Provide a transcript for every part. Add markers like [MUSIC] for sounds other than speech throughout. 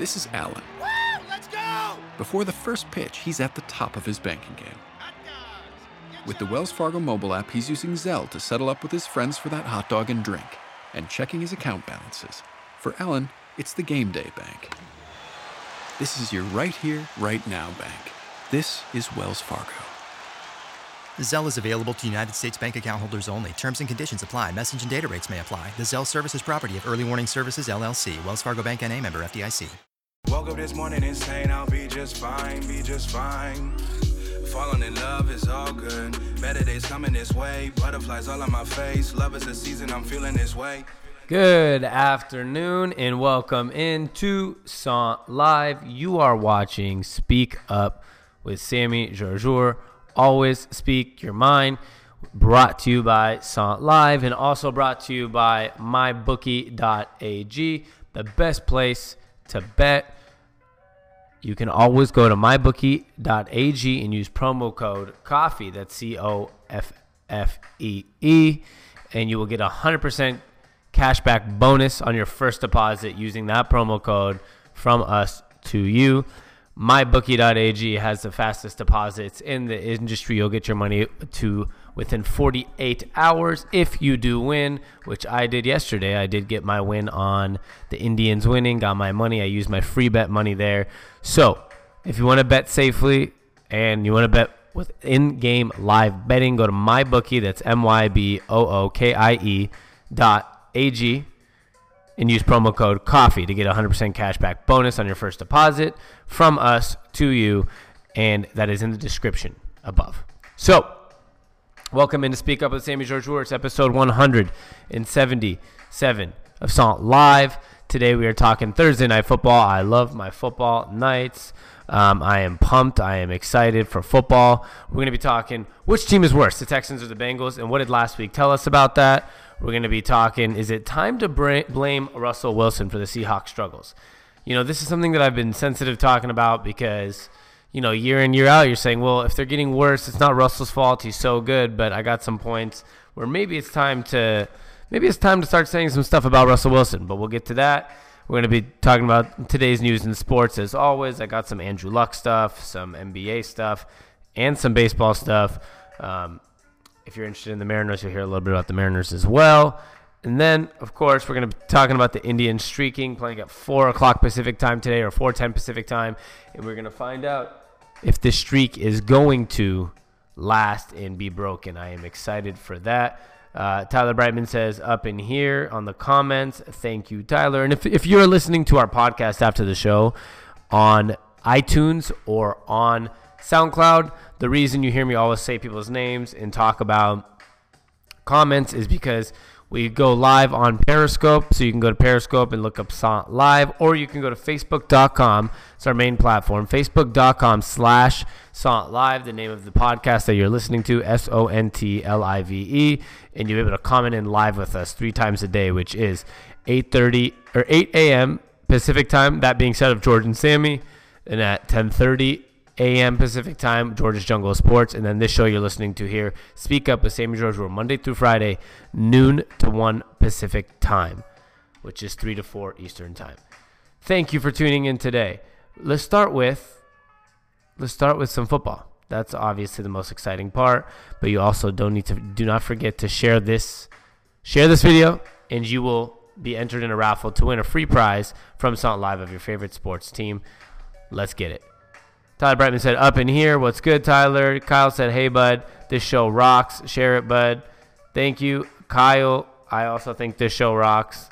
This is Alan. Woo! Let's go! Before the first pitch, he's at the top of his banking game. Hot dogs! Get With the Wells Fargo mobile app, he's using Zelle to settle up with his friends for that hot dog and drink, and checking his account balances. For Alan, it's the game day bank. This is your right here, right now bank. This is Wells Fargo. Zelle is available to United States bank account holders only. Terms and conditions apply. Message and data rates may apply. The Zelle service is property of Early Warning Services, LLC. Wells Fargo Bank and a member FDIC. Woke up this morning insane, I'll be just fine, be just fine. Falling in love is all good. Better days coming this way. Butterflies all on my face. Love is a season, I'm feeling this way. Good afternoon and welcome into SONT Live. You are watching Speak Up with Sami Jarjour. Always speak your mind. Brought to you by SONT Live and also brought to you by mybookie.ag, the best place to bet. You can always go to mybookie.ag and use promo code COFFEE, that's C O F F E E, and you will get a 100% cashback bonus on your first deposit using that promo code from us to you. MyBookie.ag has the fastest deposits in the industry. You'll get your money to within 48 hours if you do win, which I did yesterday. I did get my win on the Indians winning, got my money. I used my free bet money there. So if you want to bet safely and you want to bet with in-game live betting, go to MyBookie. That's M-Y-B-O-O-K-I-E dot A-G and use promo code coffee to get a 100% cashback bonus on your first deposit from us to you and that is in the description above so welcome in to speak up with Sami Jarjour It's episode 177 of SONT Live today we are talking thursday night football i love my football nights um, I am pumped. I am excited for football. We're going to be talking which team is worse, the Texans or the Bengals, and what did last week tell us about that? We're going to be talking is it time to blame Russell Wilson for the Seahawks struggles? You know, this is something that I've been sensitive talking about because, you know, year in, year out, you're saying, well, if they're getting worse, it's not Russell's fault. He's so good. But I got some points where maybe it's time to. Maybe it's time to start saying some stuff about Russell Wilson, but we'll get to that. We're going to be talking about today's news in sports as always. I got some Andrew Luck stuff, some NBA stuff, and some baseball stuff. Um, if you're interested in the Mariners, you'll hear a little bit about the Mariners as well. And then, of course, we're going to be talking about the Indians streaking, playing at 4 o'clock Pacific time today or 4.10 Pacific time. And we're going to find out if this streak is going to last and be broken. I am excited for that. Uh, Tyler Brightman says up in here on the comments. Thank you, Tyler. And if, if you're listening to our podcast after the show on iTunes or on SoundCloud, the reason you hear me always say people's names and talk about comments is because we go live on Periscope. So you can go to Periscope and look up SONT Live, or you can go to Facebook.com. It's our main platform. Facebook.com slash SONT Live, the name of the podcast that you're listening to, S O N T L I V E. And you'll be able to comment in live with us three times a day, which is 8.30 or 8 a.m. Pacific time. That being said of George and Sammy. And at 10.30 a.m. Pacific time, George's Jungle Sports. And then this show you're listening to here, Speak Up with Sami Jarjour, we're Monday through Friday, noon to 1 Pacific time, which is 3 to 4 Eastern time. Thank you for tuning in today. Let's start with let's start with some football. That's obviously the most exciting part, but you also don't need to do not forget to share this share this video and you will be entered in a raffle to win a free prize from SONT Live of your favorite sports team. Let's get it. Tyler Brightman said, Up in here. What's good, Tyler? Kyle said, Hey, bud. This show rocks. Share it, bud. Thank you. Kyle, I also think this show rocks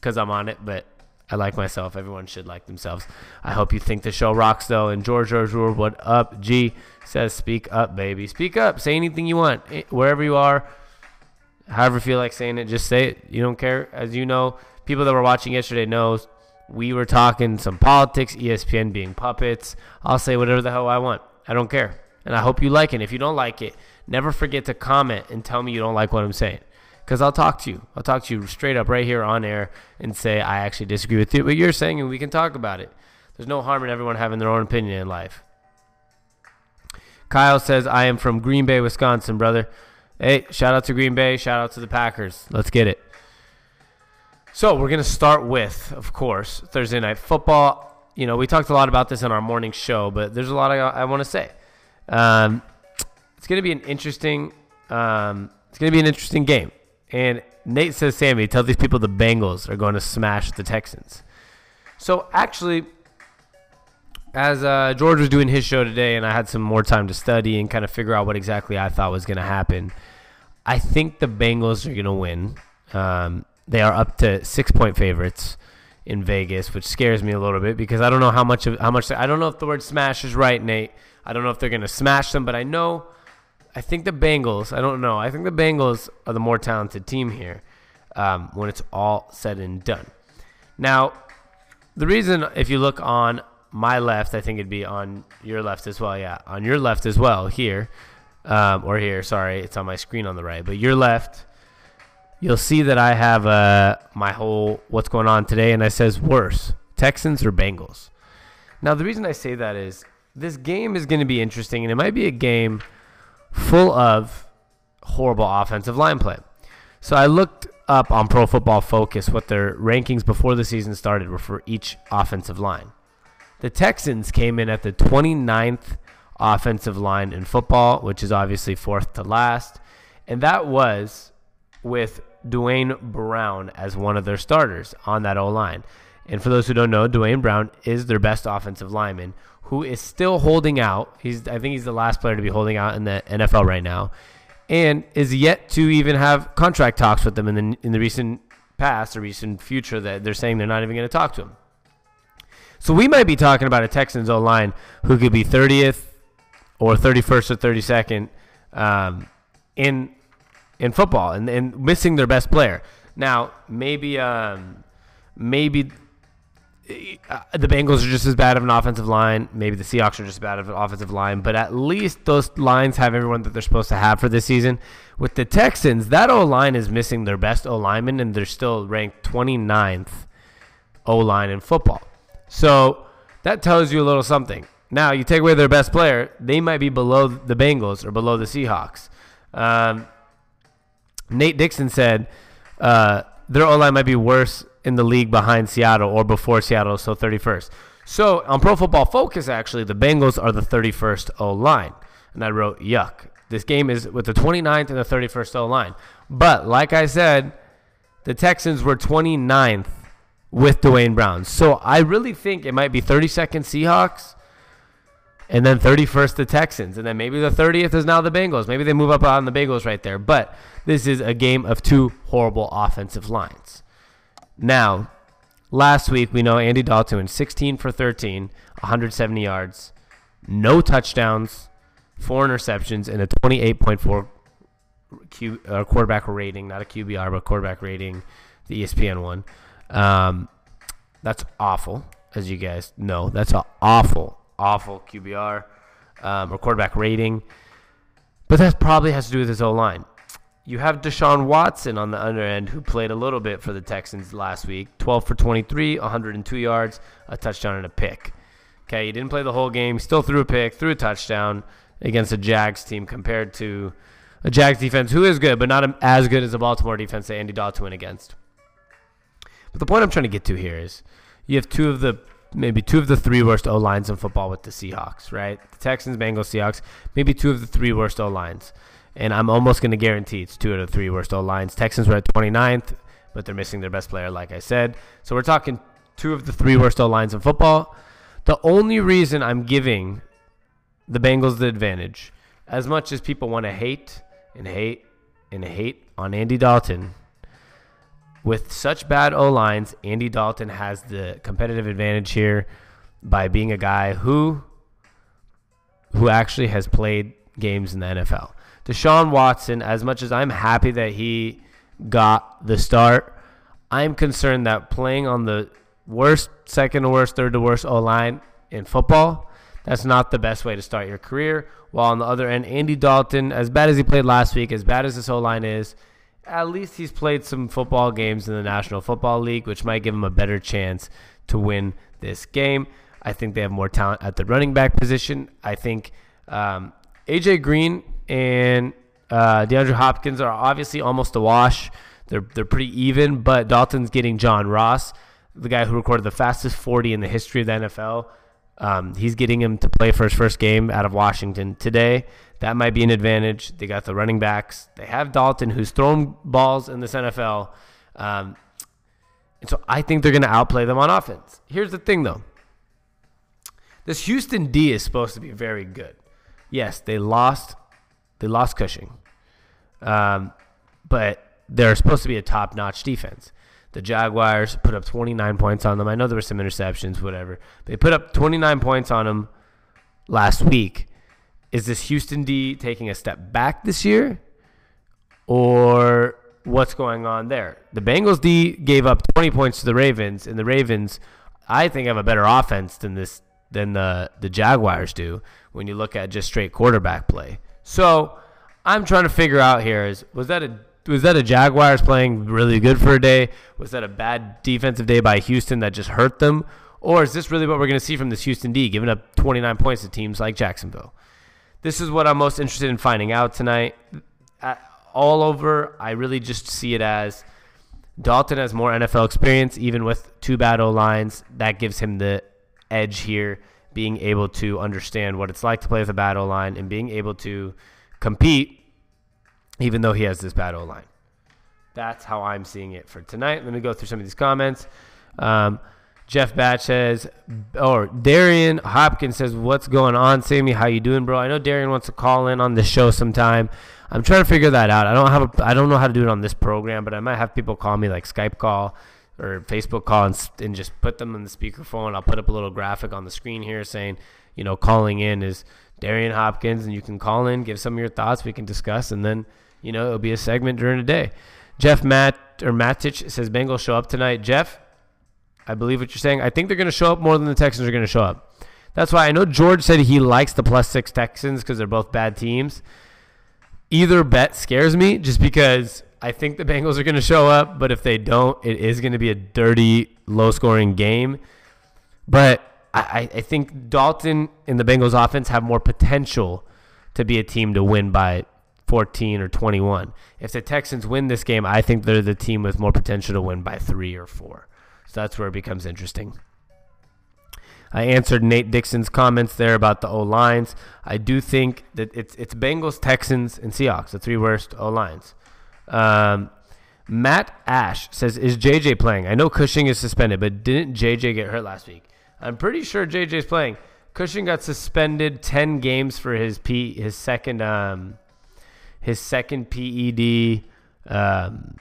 because I'm on it, but I like myself. Everyone should like themselves. I hope you think the show rocks, though. And George George, what up? G says, Speak up, baby. Speak up. Say anything you want. Eh, Wherever you are, however you feel like saying it, just say it. You don't care. As you know, people that were watching yesterday knows we were talking some politics, ESPN being puppets. I'll say whatever the hell I want. I don't care. And I hope you like it. If you don't like it, never forget to comment and tell me you don't like what I'm saying. Because I'll talk to you. I'll talk to you straight up right here on air and say, I actually disagree with you, what you're saying, and we can talk about it. There's no harm in everyone having their own opinion in life. Kyle says, I am from Green Bay, Wisconsin, brother. Hey, shout out to Green Bay. Shout out to the Packers. Let's get it. So we're gonna start with, of course, Thursday night football. You know, we talked a lot about this in our morning show, but there's a lot I, I want to say. Um, it's gonna be an interesting. Um, it's gonna be an interesting game. And Nate says, Sammy, tell these people the Bengals are going to smash the Texans. So actually, as uh, George was doing his show today, and I had some more time to study and kind of figure out what exactly I thought was going to happen, I think the Bengals are going to win. Um, they are up to six point favorites in Vegas, which scares me a little bit because I don't know how much of how much I don't know if the word smash is right, Nate. I don't know if they're going to smash them, but I know I think the Bengals. I don't know. I think the Bengals are the more talented team here um, when it's all said and done. Now, the reason, if you look on my left, I think it'd be on your left as well. Yeah, on your left as well here, um, or here. Sorry, it's on my screen on the right, but your left. You'll see that I have uh, my whole what's going on today, and I says worse Texans or Bengals. Now, the reason I say that is this game is going to be interesting, and it might be a game full of horrible offensive line play. So I looked up on Pro Football Focus what their rankings before the season started were for each offensive line. The Texans came in at the 29th offensive line in football, which is obviously fourth to last. And that was with Duane Brown as one of their starters on that O line. And for those who don't know, Duane Brown is their best offensive lineman who is still holding out. He's I think he's the last player to be holding out in the NFL right now and is yet to even have contract talks with them in the in the recent past or recent future that they're saying they're not even going to talk to him. So we might be talking about a Texans O line who could be 30th or 31st or 32nd um, in in football and, and missing their best player. Now maybe um, maybe uh, the Bengals are just as bad of an offensive line. Maybe the Seahawks are just as bad of an offensive line, but at least those lines have everyone that they're supposed to have for this season. With the Texans, that O line is missing their best O lineman, and they're still ranked 29th O line in football. So that tells you a little something. Now, you take away their best player, they might be below the Bengals or below the Seahawks. Um, Nate Dixon said uh, their O line might be worse in the league behind Seattle or before Seattle, so 31st. So on Pro Football Focus, actually, the Bengals are the 31st O line. And I wrote, yuck. This game is with the 29th and the 31st O line. But like I said, the Texans were 29th with Duane Brown. So I really think it might be 32nd Seahawks and then 31st the Texans. And then maybe the 30th is now the Bengals. Maybe they move up on the Bengals right there. But this is a game of two horrible offensive lines. Now, last week we know Andy Dalton 16 for 13, 170 yards, no touchdowns, four interceptions, and a 28.4 Q, uh, quarterback rating, not a QBR, but quarterback rating, the ESPN one. Um, that's awful, as you guys know. That's an awful, awful QBR um, or quarterback rating. But that probably has to do with his O line. You have Deshaun Watson on the under end, who played a little bit for the Texans last week 12 for 23, 102 yards, a touchdown, and a pick. Okay, he didn't play the whole game. Still threw a pick, threw a touchdown against a Jags team compared to a Jags defense who is good, but not as good as the Baltimore defense that Andy Dalton went against. But the point I'm trying to get to here is you have two of the maybe two of the three worst O lines in football with the Seahawks, right? The Texans, Bengals, Seahawks, maybe two of the three worst O lines and I'm almost going to guarantee it's two of three worst O lines. Texans were at 29th, but they're missing their best player, like I said. So we're talking two of the three worst O lines in football. The only reason I'm giving the Bengals the advantage, as much as people want to hate and hate and hate on Andy Dalton, with such bad O lines, Andy Dalton has the competitive advantage here by being a guy who who actually has played games in the NFL. Deshaun Watson, as much as I'm happy that he got the start, I'm concerned that playing on the worst, second to worst, third to worst O line in football, that's not the best way to start your career. While on the other end, Andy Dalton, as bad as he played last week, as bad as this O line is, at least he's played some football games in the National Football League, which might give him a better chance to win this game. I think they have more talent at the running back position. I think um, AJ Green and uh, DeAndre Hopkins are obviously almost a wash. They're they're pretty even, but Dalton's getting John Ross, the guy who recorded the fastest 40 in the history of the NFL. Um, he's getting him to play for his first game out of Washington today. That might be an advantage. They got the running backs. They have Dalton, who's thrown balls in this NFL. Um, and so I think they're going to outplay them on offense. Here's the thing, though. This Houston D is supposed to be very good. Yes, they lost. They lost Cushing, um, but they're supposed to be a top-notch defense. The Jaguars put up 29 points on them. I know there were some interceptions, whatever. They put up 29 points on them last week. Is this Houston D taking a step back this year? Or what's going on there? The Bengals D gave up 20 points to the Ravens, and the Ravens, I think, have a better offense than this than the the Jaguars do when you look at just straight quarterback play. So I'm trying to figure out here is was that a was that a Jaguars playing really good for a day? Was that a bad defensive day by Houston that just hurt them? Or is this really what we're going to see from this Houston D, giving up 29 points to teams like Jacksonville? This is what I'm most interested in finding out tonight. All over, I really just see it as Dalton has more NFL experience, even with two bad O lines. That gives him the edge here, being able to understand what it's like to play with a bad O line and being able to compete, even though he has this bad O line. That's how I'm seeing it for tonight. Let me go through some of these comments. Um, Jeff Batch says, or Darian Hopkins says, "What's going on, Sammy? How you doing, bro? I know Darian wants to call in on the show sometime. I'm trying to figure that out. I don't have a, I don't know how to do it on this program, but I might have people call me like Skype call or Facebook call and, and just put them in the speakerphone. I'll put up a little graphic on the screen here saying, you know, calling in is Darian Hopkins, and you can call in, give some of your thoughts, we can discuss, and then you know it'll be a segment during the day." Jeff Matt or Matich says Bengals show up tonight. Jeff, I believe what you're saying. I think they're going to show up more than the Texans are going to show up. That's why I know George said he likes the plus six Texans because they're both bad teams. Either bet scares me just because I think the Bengals are going to show up, but if they don't, it is going to be a dirty, low scoring game. But I, I think Dalton and the Bengals offense have more potential to be a team to win by 14 or 21. If the Texans win this game, I think they're the team with more potential to win by three or four. So that's where it becomes interesting. I answered Nate Dixon's comments there about the O lines. I do think that it's it's Bengals, Texans, and Seahawks, the three worst O lines. Um, Matt Ash says, "Is JJ playing? I know Cushing is suspended, but didn't JJ get hurt last week? I'm pretty sure JJ's playing. Cushing got suspended ten games for his P his second um his second PED um,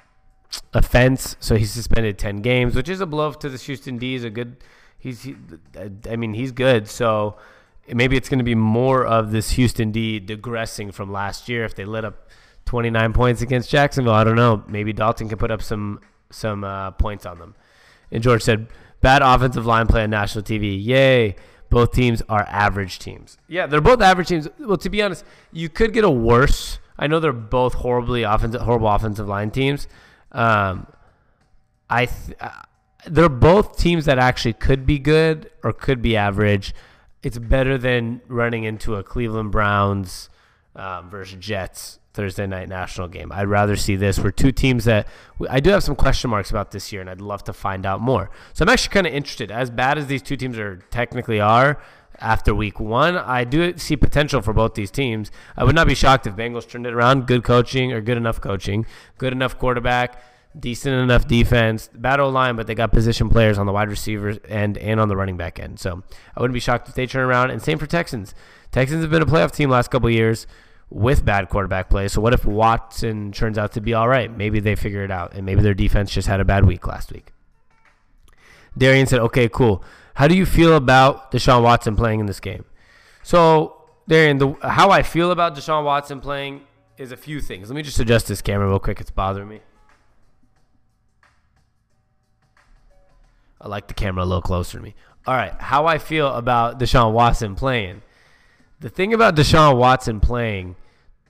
offense, so he's suspended ten games, which is a blow to the Houston D. Is a good. He's, he, I mean, he's good. So maybe it's going to be more of this Houston D digressing from last year if they lit up 29 points against Jacksonville. I don't know. Maybe Dalton can put up some some uh, points on them. And George said, "Bad offensive line play on national TV. Yay." Both teams are average teams. Yeah, they're both average teams. Well, to be honest, you could get a worse. I know they're both horribly offensive, horrible offensive line teams. Um, I th- uh, they're both teams that actually could be good or could be average. It's better than running into a Cleveland Browns um, versus Jets Thursday night national game. I'd rather see this. We're two teams that I do have some question marks about this year, and I'd love to find out more. So I'm actually kind of interested. As bad as these two teams are technically are after week one, I do see potential for both these teams. I would not be shocked if Bengals turned it around. Good coaching or good enough coaching, good enough quarterback decent enough defense, battle line, but they got position players on the wide receivers end and on the running back end. So I wouldn't be shocked if they turn around. And same for Texans. Texans have been a playoff team last couple years with bad quarterback play. So what if Watson turns out to be all right? Maybe they figure it out, and maybe their defense just had a bad week last week. Darian said, "Okay, cool. How do you feel about Deshaun Watson playing in this game?" So Darian, the, how I feel about Deshaun Watson playing is a few things. Let me just adjust this camera real quick. It's bothering me. I like the camera a little closer to me. All right, how I feel about Deshaun Watson playing. The thing about Deshaun Watson playing,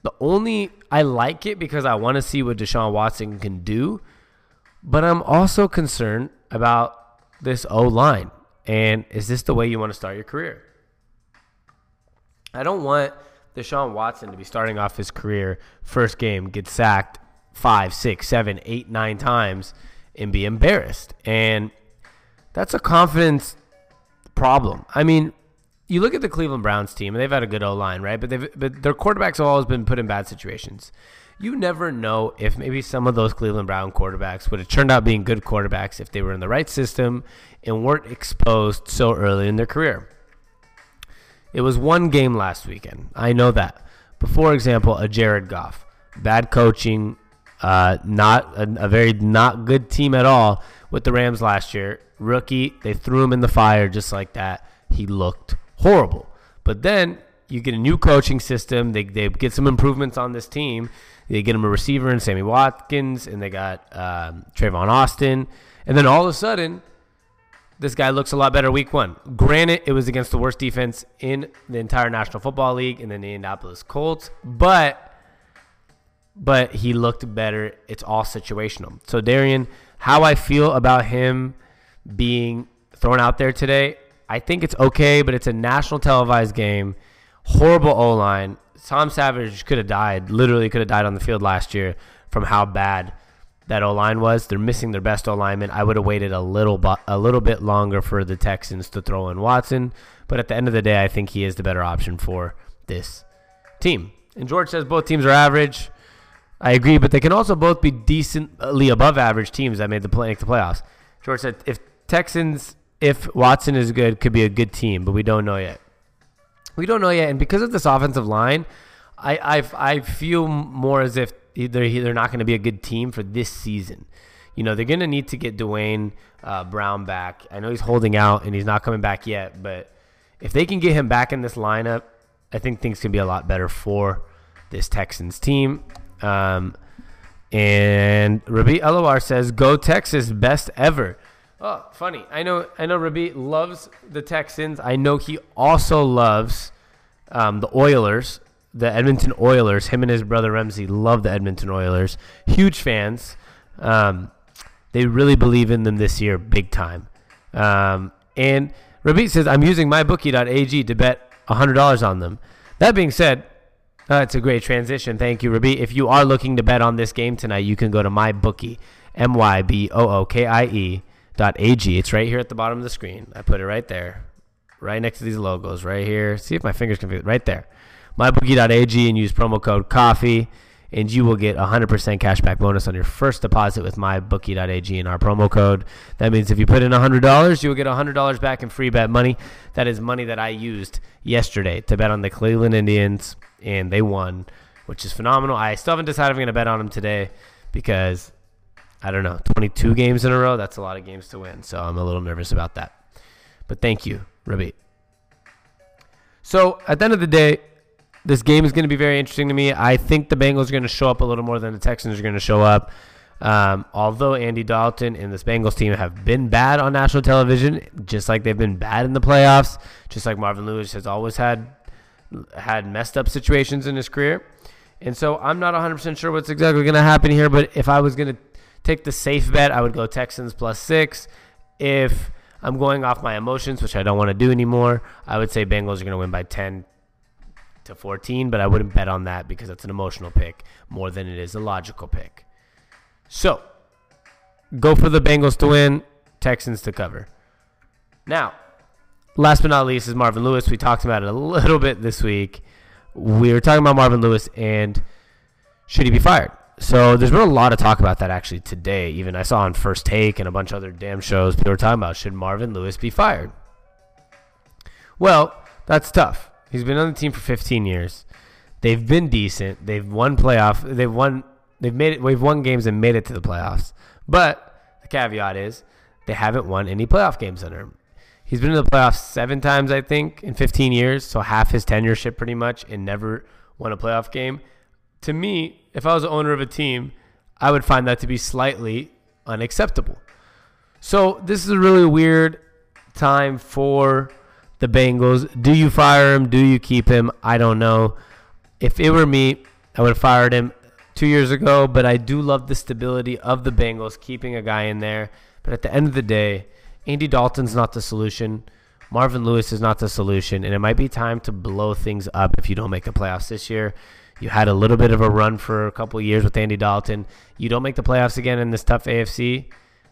the only I like it because I want to see what Deshaun Watson can do, but I'm also concerned about this O line. And is this the way you want to start your career? I don't want Deshaun Watson to be starting off his career first game, get sacked five, six, seven, eight, nine times and be embarrassed. And that's a confidence problem. I mean, you look at the Cleveland Browns team, and they've had a good O line, right? But they've but their quarterbacks have always been put in bad situations. You never know if maybe some of those Cleveland Brown quarterbacks would have turned out being good quarterbacks if they were in the right system and weren't exposed so early in their career. It was one game last weekend. I know that. But for example, a Jared Goff, bad coaching, uh, not a, a very not good team at all with the Rams last year. Rookie, they threw him in the fire just like that. He looked horrible. But then you get a new coaching system. They, they get some improvements on this team. They get him a receiver in Sammy Watkins, and they got um, Trayvon Austin. And then all of a sudden, this guy looks a lot better week one. Granted, it was against the worst defense in the entire National Football League in the Indianapolis Colts, but but he looked better. It's all situational. So Darian, how I feel about him being thrown out there today, I think it's okay, but it's a national televised game. Horrible O line. Tom Savage could have died, literally could have died on the field last year from how bad that O line was. They're missing their best O lineman. I would have waited a little bu- a little bit longer for the Texans to throw in Watson, but at the end of the day, I think he is the better option for this team. And George says both teams are average. I agree, but they can also both be decently above average teams that made the play, make the playoffs. George said if Texans, if Watson is good, could be a good team, but we don't know yet. We don't know yet, and because of this offensive line, I I, I feel more as if they're they're not going to be a good team for this season. You know, they're going to need to get Duane uh, Brown back. I know he's holding out and he's not coming back yet, but if they can get him back in this lineup, I think things can be a lot better for this Texans team. Um, and Rabi Elowar says, "Go Texas, best ever." Oh, funny. I know. I know. Rabi loves the Texans. I know he also loves um, the Oilers, the Edmonton Oilers. Him and his brother Ramsey love the Edmonton Oilers. Huge fans. Um, they really believe in them this year, big time. Um, and Rabi says, "I'm using mybookie.ag to bet $100 on them." That being said, uh, it's a great transition. Thank you, Rabi. If you are looking to bet on this game tonight, you can go to mybookie, M Y B O O K I E dot A G. It's right here at the bottom of the screen. I put it right there, right next to these logos, right here. See if my fingers can fit right there. Mybookie.ag and use promo code COFFEE, and you will get 100% cashback bonus on your first deposit with mybookie.ag and our promo code. That means if you put in $100, you will get $100 back in free bet money. That is money that I used yesterday to bet on the Cleveland Indians and they won, which is phenomenal. I still haven't decided if I'm going to bet on them today because I don't know, 22 games in a row. That's a lot of games to win, so I'm a little nervous about that. But thank you, Rabi. So at the end of the day, this game is going to be very interesting to me. I think the Bengals are going to show up a little more than the Texans are going to show up. Um, although Andy Dalton and this Bengals team have been bad on national television, just like they've been bad in the playoffs, just like Marvin Lewis has always had had messed up situations in his career. And so I'm not 100% sure what's exactly going to happen here, but if I was going to take the safe bet, I would go Texans plus six. If I'm going off my emotions, which I don't want to do anymore, I would say Bengals are going to win by 10 to 14, but I wouldn't bet on that because that's an emotional pick more than it is a logical pick. So go for the Bengals to win, Texans to cover. Now, last but not least is Marvin Lewis. We talked about it a little bit this week. We were talking about Marvin Lewis and should he be fired? So there's been a lot of talk about that actually today. Even I saw on First Take and a bunch of other damn shows people were talking about should Marvin Lewis be fired? Well, that's tough. He's been on the team for 15 years. They've been decent. They've won playoff. They've won. They've made it. We've won games and made it to the playoffs. But the caveat is they haven't won any playoff games under him. He's been in the playoffs seven times, I think, in 15 years. So half his tenureship, pretty much, and never won a playoff game. To me, if I was the owner of a team, I would find that to be slightly unacceptable. So this is a really weird time for the Bengals. Do you fire him? Do you keep him? I don't know. If it were me, I would have fired him two years ago, but I do love the stability of the Bengals keeping a guy in there. But at the end of the day, Andy Dalton's not the solution. Marvin Lewis is not the solution, and it might be time to blow things up if you don't make the playoffs this year. You had a little bit of a run for a couple years with Andy Dalton. You don't make the playoffs again in this tough AFC.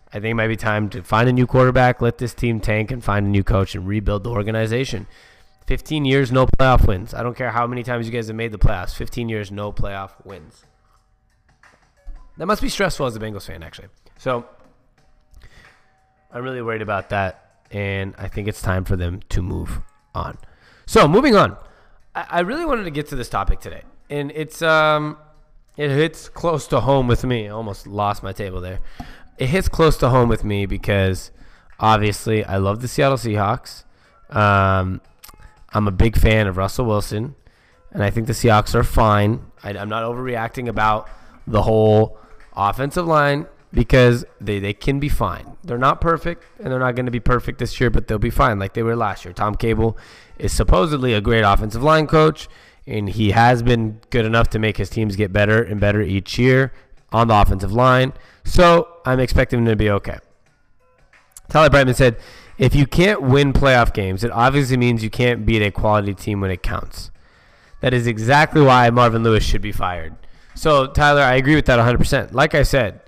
I think it might be time to find a new quarterback, let this team tank, and find a new coach and rebuild the organization. 15 years, no playoff wins. I don't care how many times you guys have made the playoffs. 15 years, no playoff wins. That must be stressful as a Bengals fan, actually. So I'm really worried about that, and I think it's time for them to move on. So moving on, I, I really wanted to get to this topic today, and it's um, it hits close to home with me. I almost lost my table there. It hits close to home with me because obviously I love the Seattle Seahawks. Um, I'm a big fan of Russell Wilson, and I think the Seahawks are fine. I, I'm not overreacting about the whole offensive line because they, they can be fine. They're not perfect, and they're not going to be perfect this year, but they'll be fine like they were last year. Tom Cable is supposedly a great offensive line coach, and he has been good enough to make his teams get better and better each year on the offensive line. So I'm expecting them to be okay. Tyler Brightman said, if you can't win playoff games, it obviously means you can't beat a quality team when it counts. That is exactly why Marvin Lewis should be fired. So, Tyler, I agree with that 100%. Like I said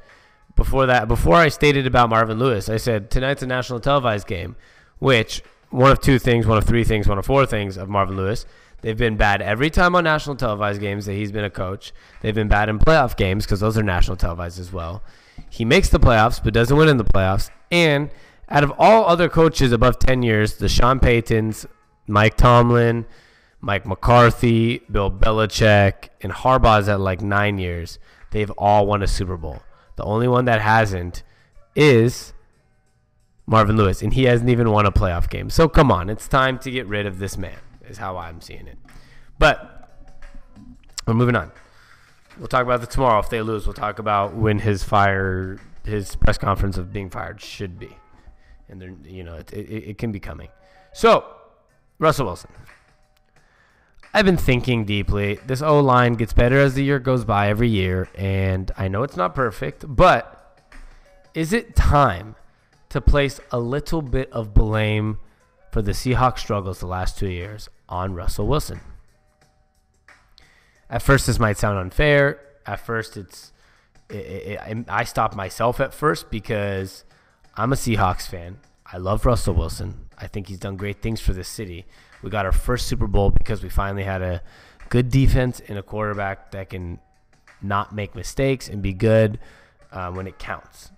before that, before I stated about Marvin Lewis, I said tonight's a national televised game, which one of two things, one of three things, one of four things of Marvin Lewis. They've been bad every time on national televised games that he's been a coach. They've been bad in playoff games because those are national televised as well. He makes the playoffs but doesn't win in the playoffs. And out of all other coaches above 10 years, the Sean Paytons, Mike Tomlin, Mike McCarthy, Bill Belichick, and Harbaugh's at like nine years. They've all won a Super Bowl. The only one that hasn't is Marvin Lewis, and he hasn't even won a playoff game. So come on, it's time to get rid of this man, is how I'm seeing it. But we're moving on. We'll talk about that tomorrow. If they lose, we'll talk about when his fire, his press conference of being fired should be, and they're, you know, it, it, it can be coming. So, Russell Wilson. I've been thinking deeply. This O line gets better as the year goes by every year, and I know it's not perfect, but is it time to place a little bit of blame for the Seahawks struggles the last two years on Russell Wilson? At first, this might sound unfair. At first, it's it, it, I stopped myself at first because I'm a Seahawks fan. I love Russell Wilson. I think he's done great things for this city. We got our first Super Bowl because we finally had a good defense and a quarterback that can not make mistakes and be good uh, when it counts.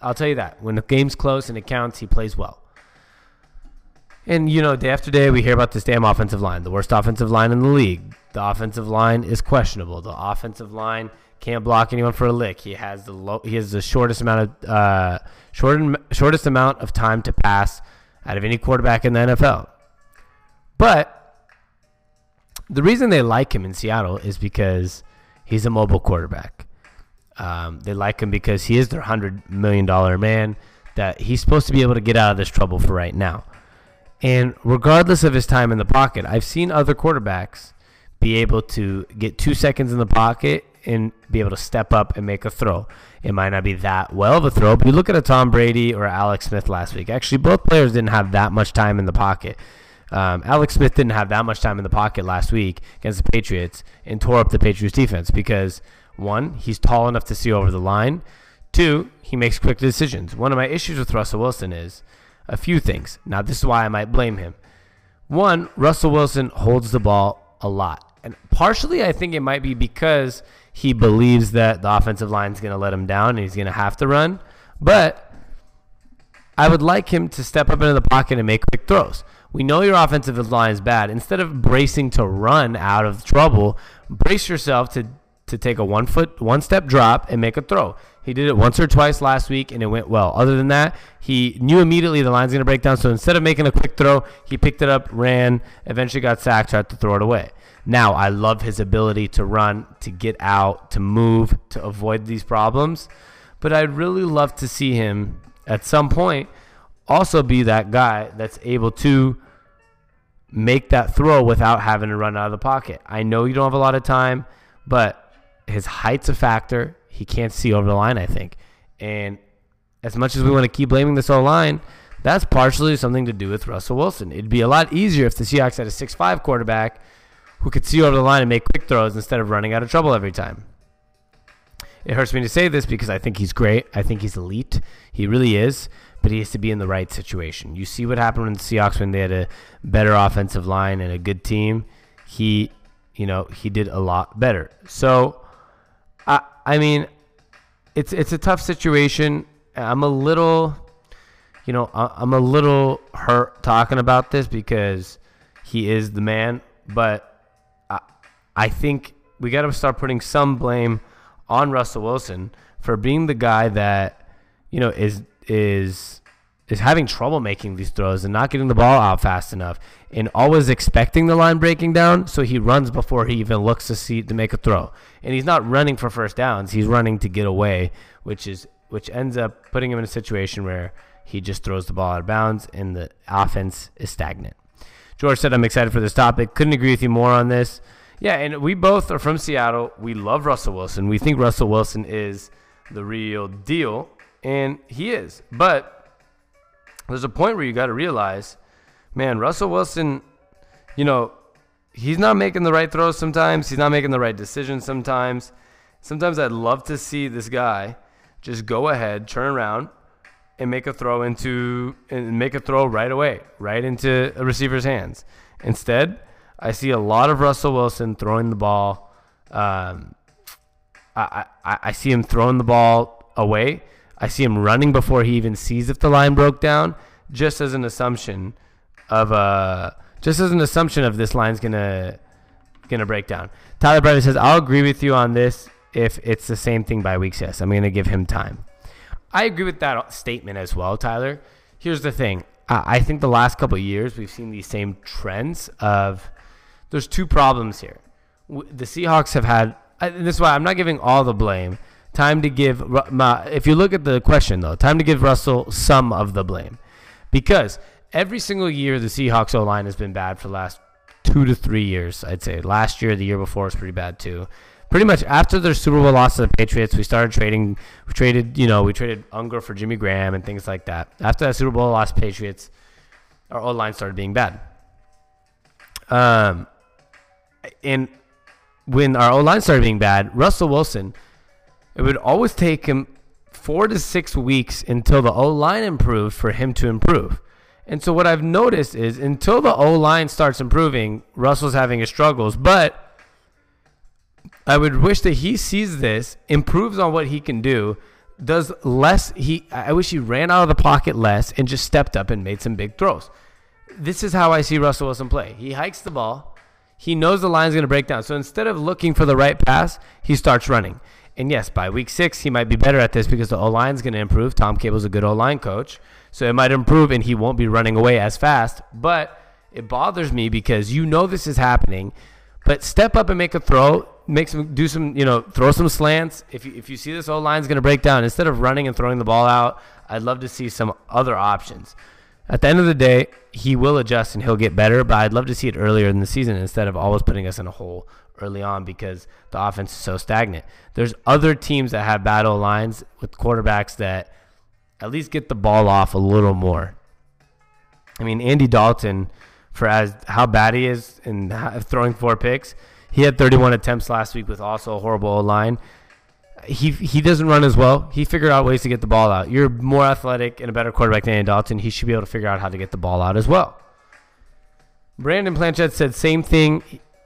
I'll tell you that. When the game's close and it counts, he plays well. And, you know, day after day, we hear about this damn offensive line, the worst offensive line in the league. The offensive line is questionable. The offensive line can't block anyone for a lick. He has the low, he has the shortest amount of uh, short, shortest amount of time to pass out of any quarterback in the NFL. But the reason they like him in Seattle is because he's a mobile quarterback. Um, they like him because he is their hundred million dollar man. That he's supposed to be able to get out of this trouble for right now. And regardless of his time in the pocket, I've seen other quarterbacks be able to get two seconds in the pocket and be able to step up and make a throw. It might not be that well of a throw, but you look at a Tom Brady or Alex Smith last week. Actually, both players didn't have that much time in the pocket. Um, Alex Smith didn't have that much time in the pocket last week against the Patriots and tore up the Patriots defense because one, he's tall enough to see over the line. Two, he makes quick decisions. One of my issues with Russell Wilson is a few things. Now, this is why I might blame him. One, Russell Wilson holds the ball a lot. And partially, I think it might be because he believes that the offensive line is going to let him down and he's going to have to run. But I would like him to step up into the pocket and make quick throws. We know your offensive line is bad. Instead of bracing to run out of trouble, brace yourself to to take a one foot, one step drop and make a throw. He did it once or twice last week and it went well. Other than that, he knew immediately the line's going to break down. So instead of making a quick throw, he picked it up, ran, eventually got sacked, tried to throw it away. Now, I love his ability to run, to get out, to move, to avoid these problems. But I'd really love to see him at some point also be that guy that's able to make that throw without having to run out of the pocket. I know you don't have a lot of time, but his height's a factor. He can't see over the line, I think. And as much as we want to keep blaming this whole line, that's partially something to do with Russell Wilson. It'd be a lot easier if the Seahawks had a 6'5 quarterback who could see over the line and make quick throws instead of running out of trouble every time. It hurts me to say this because I think he's great. I think he's elite. He really is, but he has to be in the right situation. You see what happened when the Seahawks when they had a better offensive line and a good team. He, you know, he did a lot better. So, I, I mean, it's it's a tough situation. I'm a little, you know, I'm a little hurt talking about this because he is the man, but I, I think we got to start putting some blame on Russell Wilson for being the guy that you know is is is having trouble making these throws and not getting the ball out fast enough and always expecting the line breaking down so he runs before he even looks to see to make a throw and he's not running for first downs he's running to get away which is which ends up putting him in a situation where he just throws the ball out of bounds and the offense is stagnant george said i'm excited for this topic couldn't agree with you more on this yeah, and we both are from Seattle. We love Russell Wilson. We think Russell Wilson is the real deal, and he is. But there's a point where you got to realize, man, Russell Wilson, you know, he's not making the right throws sometimes. He's not making the right decisions sometimes. Sometimes I'd love to see this guy just go ahead, turn around, and make a throw into and make a throw right away, right into a receiver's hands. Instead, I see a lot of Russell Wilson throwing the ball. Um, I, I, I see him throwing the ball away. I see him running before he even sees if the line broke down, just as an assumption of uh, just as an assumption of this line's gonna gonna break down. Tyler Bradley says, "I'll agree with you on this if it's the same thing by week six. I'm gonna give him time." I agree with that statement as well, Tyler. Here's the thing: I think the last couple years we've seen these same trends of there's two problems here. The Seahawks have had, and this is why I'm not giving all the blame. Time to give, if you look at the question though, time to give Russell some of the blame. Because every single year the Seahawks O line has been bad for the last two to three years, I'd say. Last year, the year before was pretty bad too. Pretty much after their Super Bowl loss to the Patriots, we started trading. We traded, you know, we traded Unger for Jimmy Graham and things like that. After that Super Bowl loss, Patriots, our O line started being bad. Um, and when our O line started being bad, Russell Wilson, it would always take him four to six weeks until the O line improved for him to improve. And so what I've noticed is until the O line starts improving, Russell's having his struggles. But I would wish that he sees this, improves on what he can do, does less. He I wish he ran out of the pocket less and just stepped up and made some big throws. This is how I see Russell Wilson play. He hikes the ball he knows the line's going to break down. So instead of looking for the right pass, he starts running. And yes, by week six, he might be better at this because the O line's going to improve. Tom Cable's a good O line coach. So it might improve and he won't be running away as fast. But it bothers me because you know this is happening. But step up and make a throw. Make some, do some, you know, throw some slants. If you, if you see this O line's going to break down, instead of running and throwing the ball out, I'd love to see some other options at the end of the day, he will adjust and he'll get better. But I'd love to see it earlier in the season instead of always putting us in a hole early on because the offense is so stagnant. There's other teams that have battle lines with quarterbacks that at least get the ball off a little more. I mean, Andy Dalton, for as how bad he is in throwing four picks, he had 31 attempts last week with also a horrible line he he doesn't run as well. He figured out ways to get the ball out. You're more athletic and a better quarterback than Andy Dalton. He should be able to figure out how to get the ball out as well. Brandon Planchette said same thing,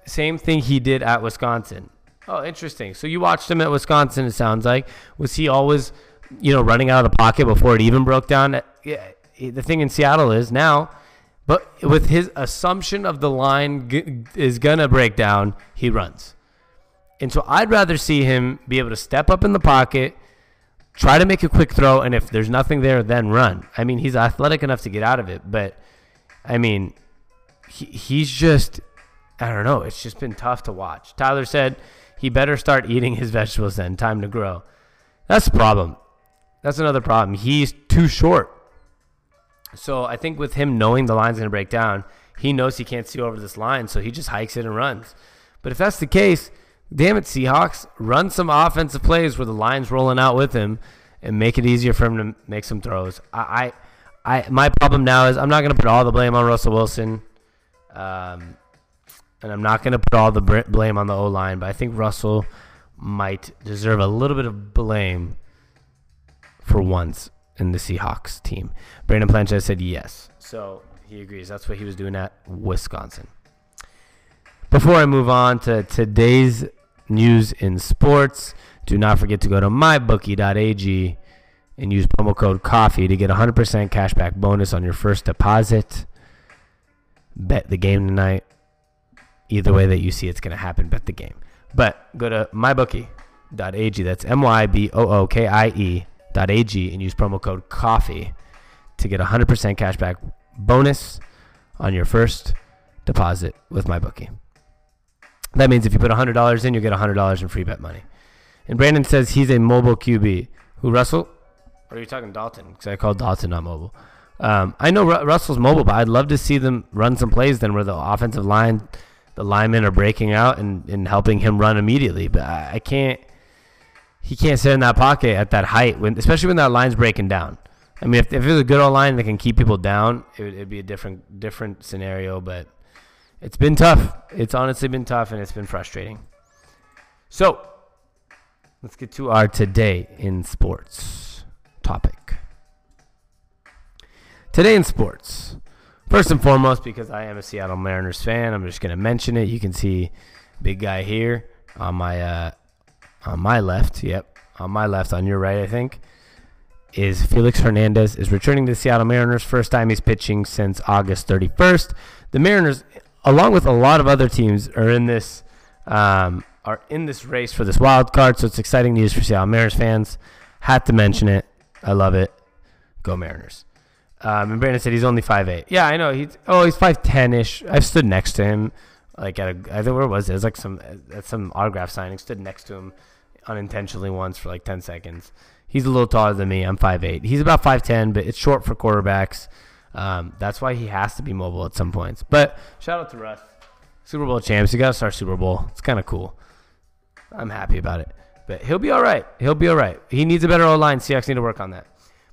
same thing he did at Wisconsin. Oh, interesting. So you watched him at Wisconsin. It sounds like was he always, you know, running out of the pocket before it even broke down? Yeah. The thing in Seattle is now, but with his assumption of the line is gonna break down, he runs. And so I'd rather see him be able to step up in the pocket, try to make a quick throw, and if there's nothing there, then run. I mean, he's athletic enough to get out of it, but I mean, he, he's just, I don't know, it's just been tough to watch. Tyler said he better start eating his vegetables then, time to grow. That's the problem. That's another problem. He's too short. So I think with him knowing the line's going to break down, he knows he can't see over this line, so he just hikes it and runs. But if that's the case, damn it, Seahawks, run some offensive plays where the line's rolling out with him and make it easier for him to make some throws. I, I, I my problem now is I'm not going to put all the blame on Russell Wilson. Um, and I'm not going to put all the blame on the O line, but I think Russell might deserve a little bit of blame for once in the Seahawks team. Brandon Planchet said yes. So he agrees. That's what he was doing at Wisconsin. Before I move on to today's news in sports, do not forget to go to mybookie.ag and use promo code COFFEE to get 100% cashback bonus on your first deposit. Bet the game tonight. Either way that you see it's going to happen, bet the game. But go to mybookie.ag. That's M Y B O O K I E dot AG and use promo code COFFEE to get 100% cashback bonus on your first deposit with MyBookie. That means if you put $100 in, you get $100 in free bet money. And Brandon says he's a mobile QB. Who, Russell? Or are you talking Dalton? Because I called Dalton not mobile. Um, I know Ru- Russell's mobile, but I'd love to see them run some plays then where the offensive line, the linemen are breaking out and, and helping him run immediately. But I, I can't. He can't sit in that pocket at that height, when, especially when that line's breaking down. I mean, if, if it was a good old line that can keep people down, it would it'd be a different different scenario. But it's been tough. It's honestly been tough, and it's been frustrating. So let's get to our today in sports topic. Today in sports, first and foremost, because I am a Seattle Mariners fan, I'm just going to mention it. You can see big guy here on my uh, on my left. Yep, on my left, on your right, I think is Felix Hernandez is returning to the Seattle Mariners. First time he's pitching since August 31st. The Mariners, along with a lot of other teams, are in this um, are in this race for this wild card. So it's exciting news for Seattle Mariners fans. Had to mention it. I love it. Go Mariners. Um, and Brandon said he's only 5'8". Yeah, I know. He's oh he's 5'10 ish. I've stood next to him, like at a I think where was it? It was like some at some autograph signing. Stood next to him unintentionally once for like 10 seconds. He's a little taller than me. I'm 5'8". He's about 5'10", but it's short for quarterbacks. Um, that's why he has to be mobile at some points. But shout out to Russ. Super Bowl champs. You got to start Super Bowl. It's kind of cool. I'm happy about it. But he'll be all right. He'll be all right. He needs a better O line. Seahawks need to work on that.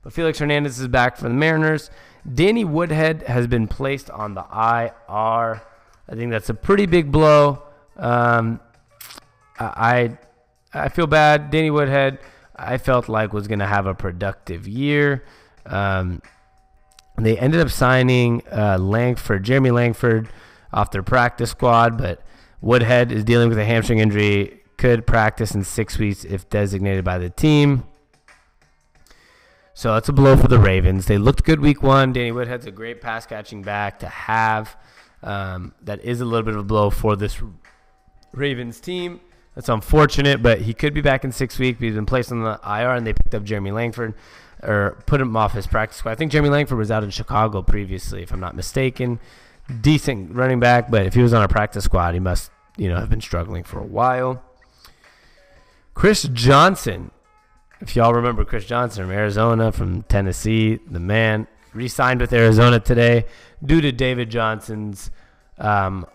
Felix Hernandez is back for the Mariners. Danny Woodhead has been placed on the IR. I think that's a pretty big blow. Um, I I feel bad. Danny Woodhead, I felt like was going to have a productive year. Um, they ended up signing uh, Langford, Jeremy Langford, off their practice squad, but Woodhead is dealing with a hamstring injury. Could practice in six weeks if designated by the team. So that's a blow for the Ravens. They looked good week one. Danny Woodhead's a great pass catching back to have. Um, that is a little bit of a blow for this Ravens team. That's unfortunate, but he could be back in six weeks. He's been placed on the IR, and they picked up Jeremy Langford or put him off his practice squad. I think Jeremy Langford was out in Chicago previously, if I'm not mistaken. Decent running back, but if he was on a practice squad, he must, you know, have been struggling for a while. Chris Johnson, if y'all remember Chris Johnson from Arizona, from Tennessee, the man re-signed with Arizona today due to David Johnson's um,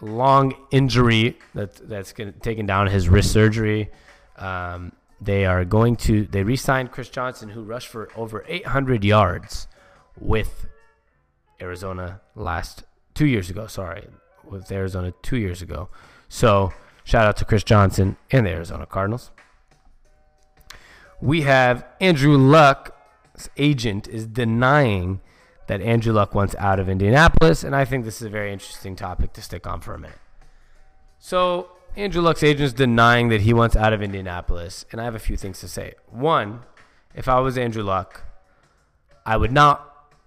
long injury that that's taken down his wrist surgery. Um, they are going to they re-signed Chris Johnson, who rushed for over 800 yards with Arizona last two years ago. Sorry, with Arizona two years ago. So shout out to Chris Johnson and the Arizona Cardinals. We have Andrew Luck's agent is denying that Andrew Luck wants out of Indianapolis, and I think this is a very interesting topic to stick on for a minute. So, Andrew Luck's agent is denying that he wants out of Indianapolis, and I have a few things to say. One, if I was Andrew Luck, I would not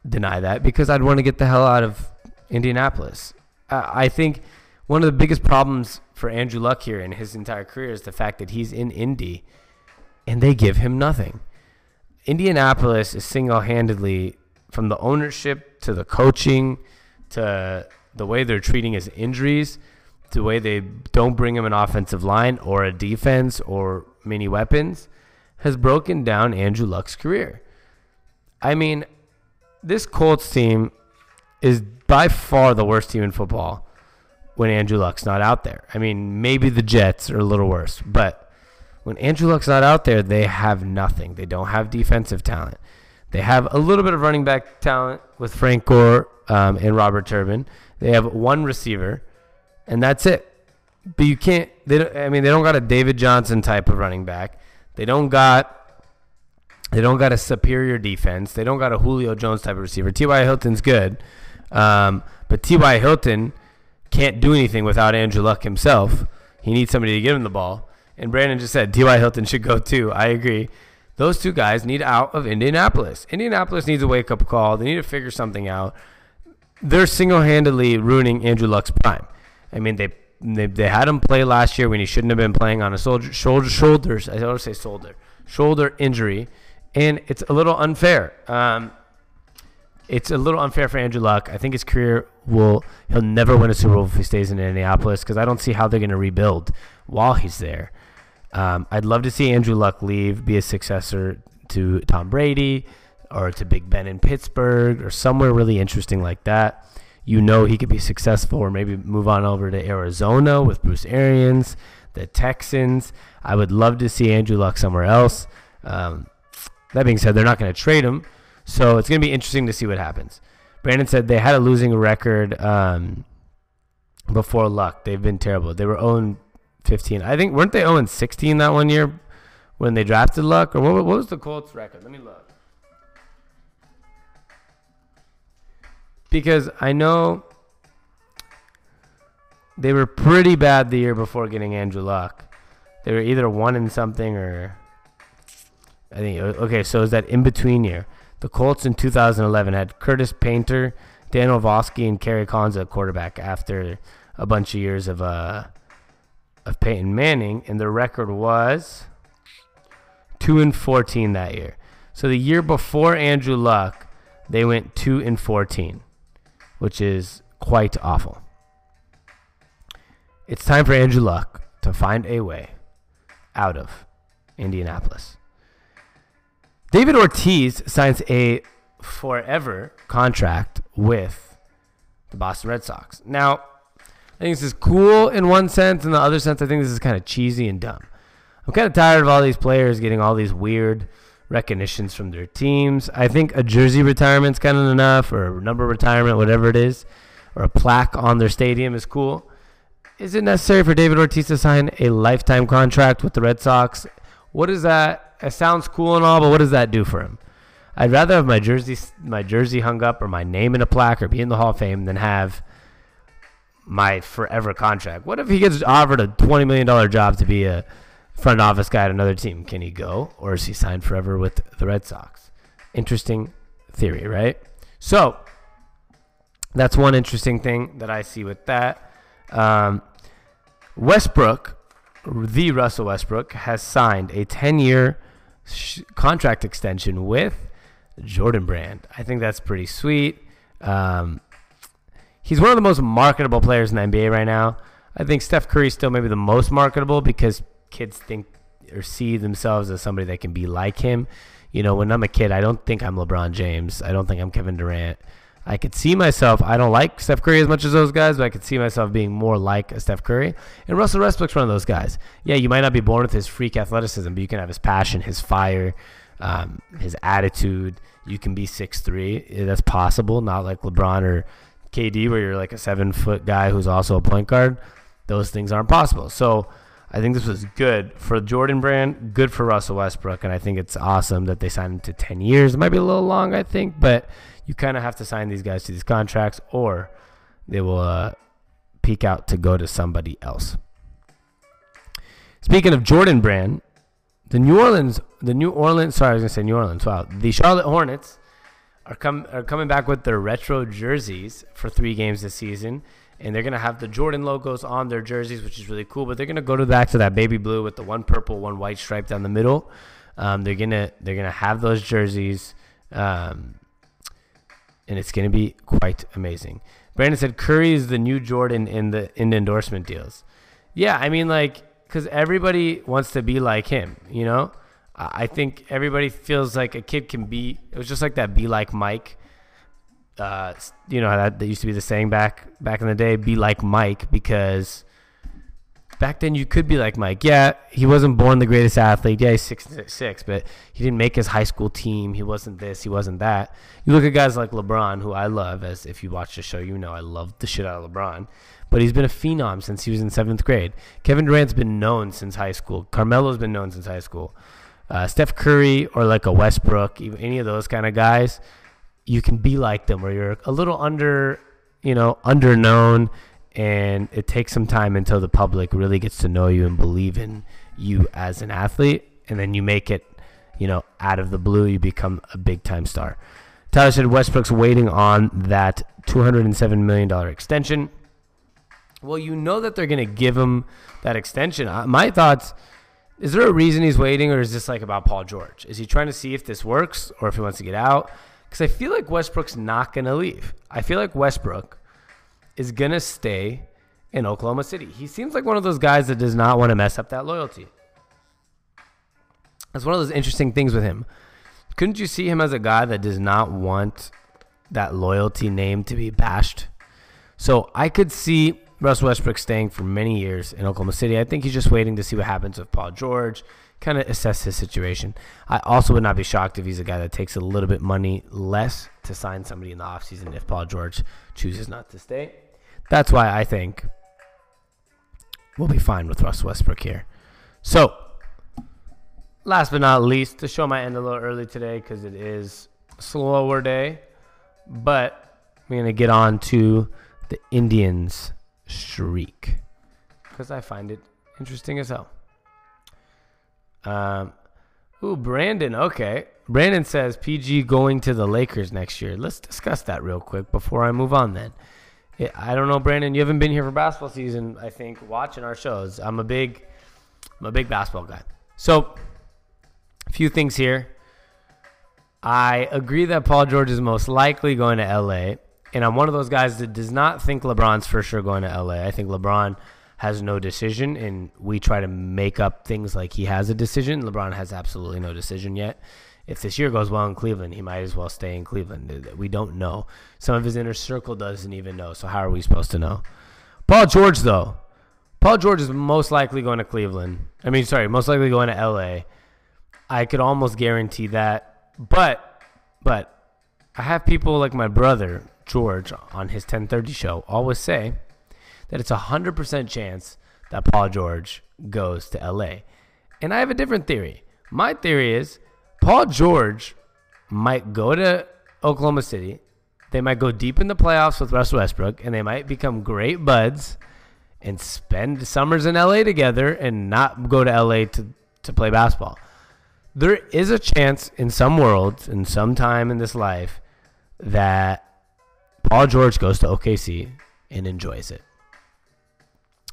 deny that because I'd want to get the hell out of Indianapolis. I think one of the biggest problems for Andrew Luck here in his entire career is the fact that he's in Indy and they give him nothing. Indianapolis is single handedly from the ownership to the coaching to the way they're treating his injuries to the way they don't bring him an offensive line or a defense or many weapons has broken down Andrew Luck's career. I mean, this Colts team is by far the worst team in football when Andrew Luck's not out there. I mean, maybe the Jets are a little worse, but when Andrew Luck's not out there, they have nothing. They don't have defensive talent. They have a little bit of running back talent with Frank Gore um, and Robert Turbin. They have one receiver and that's it. But you can't. They don't, I mean, they don't got a David Johnson type of running back. They don't got. They don't got a superior defense. They don't got a Julio Jones type of receiver. T.Y. Hilton's good, um, but T.Y. Hilton can't do anything without Andrew Luck himself. He needs somebody to give him the ball. And Brandon just said T.Y. Hilton should go too. I agree. Those two guys need out of Indianapolis. Indianapolis needs a wake up call. They need to figure something out. They're single handedly ruining Andrew Luck's prime. I mean, they, they they had him play last year when he shouldn't have been playing on a soldier, shoulder shoulders. I always say shoulder shoulder injury, and it's a little unfair. Um, it's a little unfair for Andrew Luck. I think his career will he'll never win a Super Bowl if he stays in Indianapolis because I don't see how they're going to rebuild while he's there. Um, I'd love to see Andrew Luck leave, be a successor to Tom Brady or to Big Ben in Pittsburgh or somewhere really interesting like that. You know he could be successful or maybe move on over to Arizona with Bruce Arians, the Texans. I would love to see Andrew Luck somewhere else. Um, that being said, they're not going to trade him, so it's going to be interesting to see what happens. Brandon said they had a losing record um, before Luck. They've been terrible. They were 0 15. I think weren't they 0 16 that one year when they drafted Luck, or what, what was the Colts record? Let me look. Because I know they were pretty bad the year before getting Andrew Luck. They were either one in something or I think okay. So is that in between year? The Colts in 2011 had Curtis Painter, Dan Orlovsky, and Kerry Collins at quarterback after a bunch of years of uh of Peyton Manning, and their record was two and 14 that year. So the year before Andrew Luck, they went two and 14, which is quite awful. It's time for Andrew Luck to find a way out of Indianapolis. David Ortiz signs a forever contract with the Boston Red Sox. Now, I think this is cool in one sense, in the other sense, I think this is kind of cheesy and dumb. I'm kind of tired of all these players getting all these weird recognitions from their teams. I think a jersey retirement's kind of enough, or a number retirement, whatever it is, or a plaque on their stadium is cool. Is it necessary for David Ortiz to sign a lifetime contract with the Red Sox? What is that? It sounds cool and all, but what does that do for him? I'd rather have my jersey, my jersey hung up, or my name in a plaque, or be in the Hall of Fame, than have my forever contract. What if he gets offered a twenty million dollar job to be a front office guy at another team? Can he go, or is he signed forever with the Red Sox? Interesting theory, right? So that's one interesting thing that I see with that. Um, Westbrook, the Russell Westbrook, has signed a 10 year sh- contract extension with Jordan Brand. I think that's pretty sweet. Um, he's one of the most marketable players in the NBA right now. I think Steph Curry is still maybe the most marketable because kids think or see themselves as somebody that can be like him. You know, when I'm a kid, I don't think I'm LeBron James. I don't think I'm Kevin Durant. I could see myself. I don't like Steph Curry as much as those guys, but I could see myself being more like a Steph Curry. And Russell Westbrook's one of those guys. Yeah, you might not be born with his freak athleticism, but you can have his passion, his fire, um, his attitude. You can be six three. That's possible. Not like LeBron or KD, where you're like a seven foot guy who's also a point guard. Those things aren't possible. So I think this was good for Jordan Brand, good for Russell Westbrook, and I think it's awesome that they signed him to ten years. It might be a little long, I think, but you kind of have to sign these guys to these contracts, or they will uh, peak out to go to somebody else. Speaking of Jordan Brand, the New Orleans, the New Orleans, sorry, I was gonna say New Orleans. Wow, the Charlotte Hornets are come are coming back with their retro jerseys for three games this season, and they're gonna have the Jordan logos on their jerseys, which is really cool. But they're gonna go to back to that baby blue with the one purple, one white stripe down the middle. Um, they're gonna they're gonna have those jerseys, um, and it's gonna be quite amazing. Brandon said Curry is the new Jordan in the in the endorsement deals. Yeah, I mean like because everybody wants to be like him, you know. I think everybody feels like a kid can be. It was just like that. Be like Mike. Uh, you know that that used to be the saying back back in the day. Be like Mike because back then you could be like Mike. Yeah, he wasn't born the greatest athlete. Yeah, he's six six, but he didn't make his high school team. He wasn't this. He wasn't that. You look at guys like LeBron, who I love. As if you watch the show, you know I love the shit out of LeBron. But he's been a phenom since he was in seventh grade. Kevin Durant's been known since high school. Carmelo's been known since high school. Uh, Steph Curry or like a Westbrook, any of those kind of guys, you can be like them, where you're a little under, you know, under known and it takes some time until the public really gets to know you and believe in you as an athlete and then you make it you know out of the blue you become a big time star. Tyler said westbrook's waiting on that $207 million extension. Well you know that they're going to give him that extension. My thoughts is there a reason he's waiting or is this like about paul george is he trying to see if this works or if he wants to get out because i feel like westbrook's not going to leave i feel like westbrook is going to stay in Oklahoma City. He seems like one of those guys that does not want to mess up that loyalty. That's one of those interesting things with him. Couldn't you see him as a guy that does not want that loyalty name to be bashed? So I could see Russ Westbrook staying for many years in Oklahoma City. I think he's just waiting to see what happens with Paul George, kind of assess his situation. I also would not be shocked if he's a guy that takes a little bit money less to sign somebody in the offseason if Paul George chooses not to stay. That's why I think we'll be fine with Russ Westbrook here. So, last but not least, the show might end a little early today because it is slower day, but we're going to get on to the Indians streak because I find it interesting as hell. Um, ooh, Brandon. Okay. Brandon says PG going to the Lakers next year. Let's discuss that real quick before I move on then. I don't know, Brandon. You haven't been here for basketball season, I think, watching our shows. I'm a big I'm a big basketball guy. So, a few things here. I agree that Paul George is most likely going to LA, and I'm one of those guys that does not think LeBron's for sure going to LA. I think LeBron has no decision, and we try to make up things like he has a decision. LeBron has absolutely no decision yet. If this year goes well in Cleveland, he might as well stay in Cleveland. We don't know. Some of his inner circle doesn't even know. So how are we supposed to know? Paul George, though, Paul George is most likely going to Cleveland. I mean, sorry, most likely going to LA. I could almost guarantee that. But, but I have people like my brother George on his 1030 show always say that it's a hundred percent chance that Paul George goes to LA. And I have a different theory. My theory is Paul George might go to Oklahoma City. They might go deep in the playoffs with Russ Westbrook, and they might become great buds and spend summers in LA together and not go to LA to, to play basketball. There is a chance in some worlds, in some time in this life, that Paul George goes to OKC and enjoys it.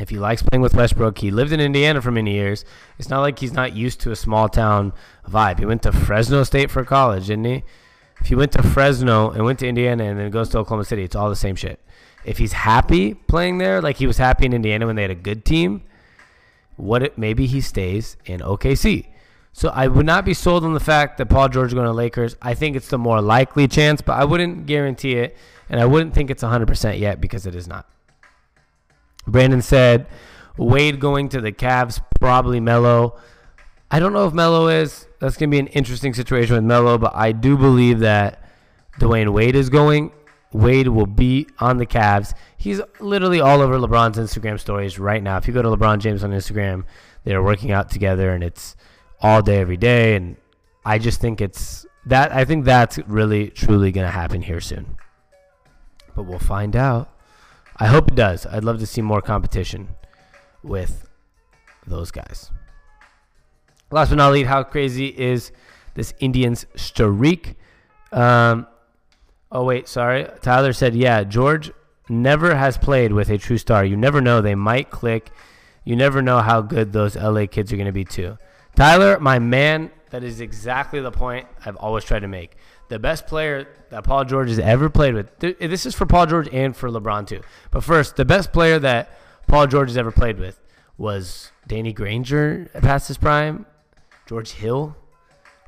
If he likes playing with Westbrook, he lived in Indiana for many years. It's not like he's not used to a small town vibe. He went to Fresno State for college, didn't he? If he went to Fresno and went to Indiana and then goes to Oklahoma City, it's all the same shit. If he's happy playing there, like he was happy in Indiana when they had a good team, what it, maybe he stays in OKC. So I would not be sold on the fact that Paul George is going to Lakers. I think it's the more likely chance, but I wouldn't guarantee it, and I wouldn't think it's 100% yet because it is not. Brandon said Wade going to the Cavs, probably Melo. I don't know if Melo is. That's going to be an interesting situation with Melo, but I do believe that Dwyane Wade is going. Wade will be on the Cavs. He's literally all over LeBron's Instagram stories right now. If you go to LeBron James on Instagram, they're working out together and it's all day, every day. And I just think it's that. I think that's really, truly going to happen here soon. But we'll find out. I hope it does. I'd love to see more competition with those guys. Last but not least, how crazy is this Indians streak? Um, oh, wait, sorry. Tyler said, yeah, George never has played with a true star. You never know. They might click. You never know how good those LA kids are going to be, too. Tyler, my man, that is exactly the point I've always tried to make the best player that Paul George has ever played with. This is for Paul George and for LeBron too. But first, the best player that Paul George has ever played with was Danny Granger past his prime, George Hill,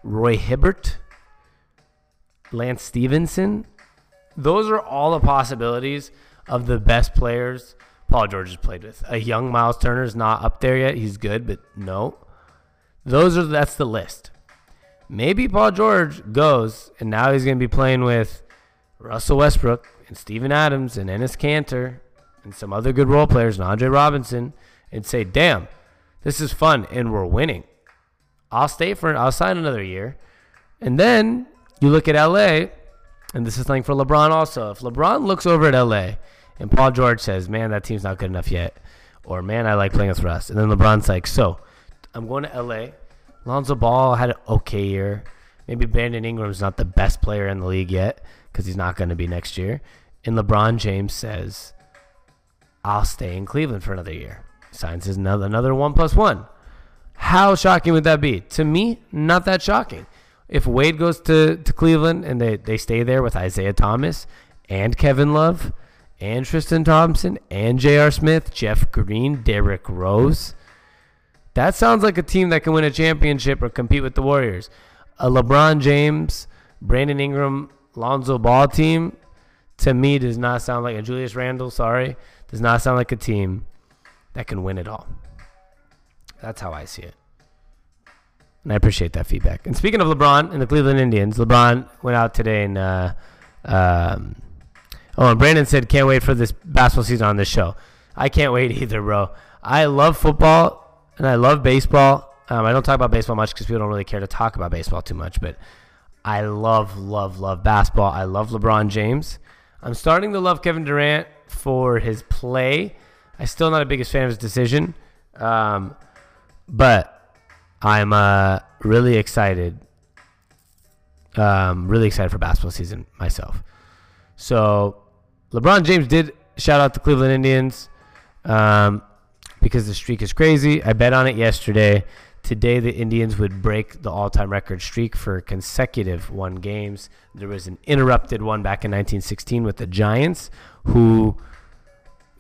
Roy Hibbert, Lance Stephenson. Those are all the possibilities of the best players Paul George has played with. A young Miles Turner is not up there yet. He's good, but no. Those are that's the list. Maybe Paul George goes, and now he's going to be playing with Russell Westbrook and Steven Adams and Enes Kanter and some other good role players and Andre Roberson and say, damn, this is fun and we're winning. I'll stay for I'll sign another year. And then you look at LA, and this is something for LeBron also. If LeBron looks over at LA and Paul George says, Man, that team's not good enough yet, or man, I like playing with Russ. And then LeBron's like, So, I'm going to LA. Lonzo Ball had an okay year. Maybe Brandon Ingram's not the best player in the league yet because he's not going to be next year. And LeBron James says, I'll stay in Cleveland for another year. Signs is another, another one plus one. How shocking would that be? To me, not that shocking. If Wade goes to, to Cleveland and they, they stay there with Isaiah Thomas and Kevin Love and Tristan Thompson and J.R. Smith, Jeff Green, Derrick Rose, that sounds like a team that can win a championship or compete with the Warriors. A LeBron James, Brandon Ingram, Lonzo Ball team, to me, does not sound like a Julius Randle, sorry, does not sound like a team that can win it all. That's how I see it. And I appreciate that feedback. And speaking of LeBron and the Cleveland Indians, LeBron went out today and, uh, um, oh, and Brandon said, can't wait for this basketball season on this show. I can't wait [LAUGHS] either, bro. I love football and I love baseball. Um, I don't talk about baseball much because people don't really care to talk about baseball too much, but I love, love, love basketball. I love LeBron James. I'm starting to love Kevin Durant for his play. I'm still not a biggest fan of his decision. Um, but I'm uh, really excited. Um, really excited for basketball season myself. So LeBron James did shout out the Cleveland Indians um, because the streak is crazy. I bet on it yesterday. Today, the Indians would break the all time record streak for consecutive one games. There was an interrupted won back in 1916 with the Giants, who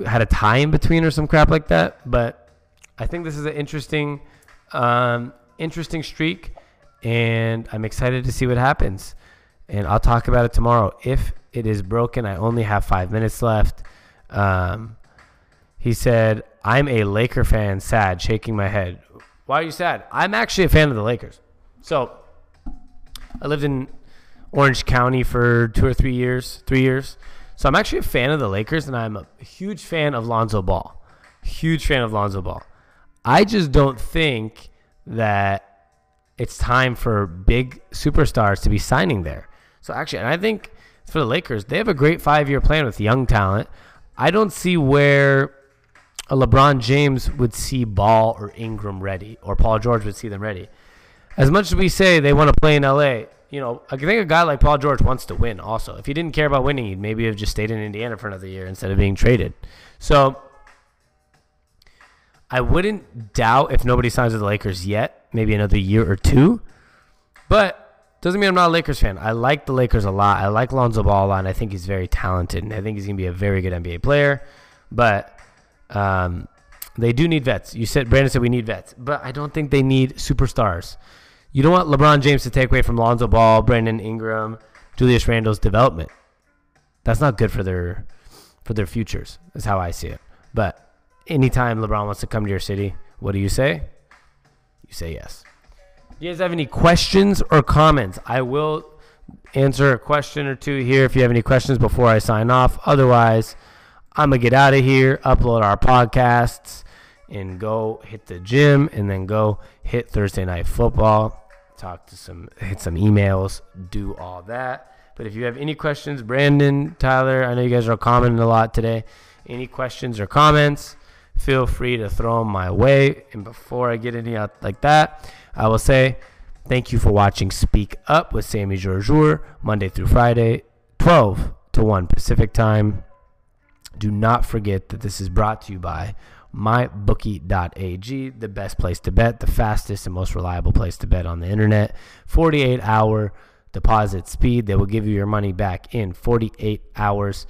had a tie in between or some crap like that. But I think this is an interesting, um, interesting streak, and I'm excited to see what happens. And I'll talk about it tomorrow. If it is broken, I only have five minutes left. Um, he said, "I'm a Laker fan, sad, shaking my head. Why are you sad? I'm actually a fan of the Lakers. So I lived in Orange County for two or three years, three years. So I'm actually a fan of the Lakers, and I'm a huge fan of Lonzo Ball. Huge fan of Lonzo Ball. I just don't think that it's time for big superstars to be signing there. So actually, and I think for the Lakers, they have a great five-year plan with young talent. I don't see where a LeBron James would see Ball or Ingram ready, or Paul George would see them ready. As much as we say they want to play in LA, you know, I think a guy like Paul George wants to win also. If he didn't care about winning, he'd maybe have just stayed in Indiana for another year instead of being traded. So I wouldn't doubt if nobody signs with the Lakers yet, maybe another year or two. But doesn't mean I'm not a Lakers fan. I like the Lakers a lot. I like Lonzo Ball a lot, and I think he's very talented, and I think he's going to be a very good NBA player. But um, they do need vets. You said Brandon said we need vets, but I don't think they need superstars. You don't want LeBron James to take away from Lonzo Ball, Brandon Ingram, Julius Randle's development. That's not good for their for their futures. Is how I see it. But anytime LeBron wants to come to your city, what do you say? You say yes. Do you guys have any questions or comments? I will answer a question or two here if you have any questions before I sign off. Otherwise, I'm going to get out of here, upload our podcasts, and go hit the gym and then go hit Thursday night football, talk to some, hit some emails, do all that. But if you have any questions, Brandon, Tyler, I know you guys are commenting a lot today. Any questions or comments, feel free to throw them my way. And before I get any out like that, I will say thank you for watching Speak Up with Sami Jarjour, Monday through Friday, 12 to 1 Pacific time. Do not forget that this is brought to you by mybookie.ag, the best place to bet, the fastest and most reliable place to bet on the internet. 48 hour deposit speed. They will give you your money back in 48 hours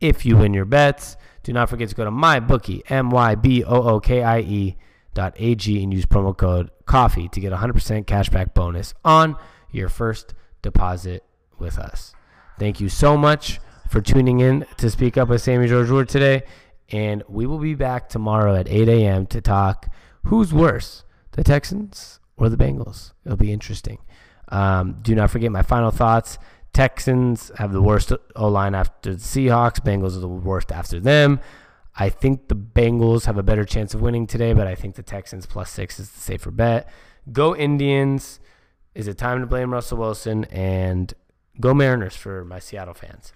if you win your bets. Do not forget to go to mybookie, M Y B O O K I E dot AG and use promo code coffee to get a 100% cashback bonus on your first deposit with us. Thank you so much for tuning in to Speak Up with Sami Jarjour today. And we will be back tomorrow at 8 a.m. to talk who's worse, the Texans or the Bengals. It'll be interesting. Um, do not forget my final thoughts. Texans have the worst O line after the Seahawks. Bengals are the worst after them. I think the Bengals have a better chance of winning today, but I think the Texans plus six is the safer bet. Go Indians. Is it time to blame Russell Wilson? And go Mariners for my Seattle fans.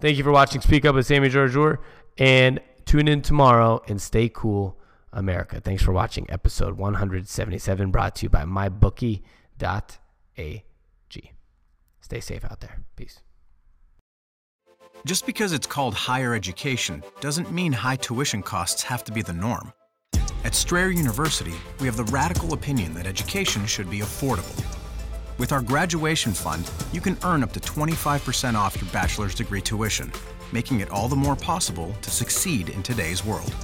Thank you for watching Speak Up with Sami Jarjour and tune in tomorrow and stay cool, America. Thanks for watching episode 177 brought to you by mybookie.ag. Stay safe out there. Peace. Just because it's called higher education doesn't mean high tuition costs have to be the norm. At Strayer University, we have the radical opinion that education should be affordable. With our graduation fund, you can earn up to 25% off your bachelor's degree tuition, making it all the more possible to succeed in today's world.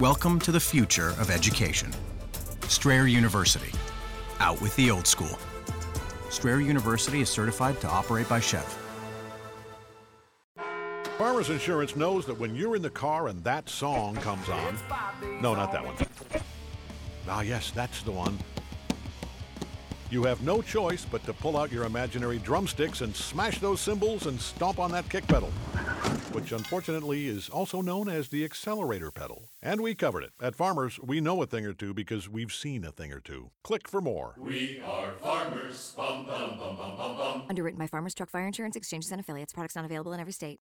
Welcome to the future of education. Strayer University. Out with the old school. Strayer University is certified to operate by SCHEV. Farmers Insurance knows that when you're in the car and that song comes on. No, not that one. Ah, yes, that's the one. You have no choice but to pull out your imaginary drumsticks and smash those cymbals and stomp on that kick pedal, which unfortunately is also known as the accelerator pedal. And we covered it. At Farmers, we know a thing or two because we've seen a thing or two. Click for more. We are farmers. Bum, bum, bum, bum, bum, bum. Underwritten by Farmers Truck Fire Insurance Exchanges and Affiliates. Products not available in every state.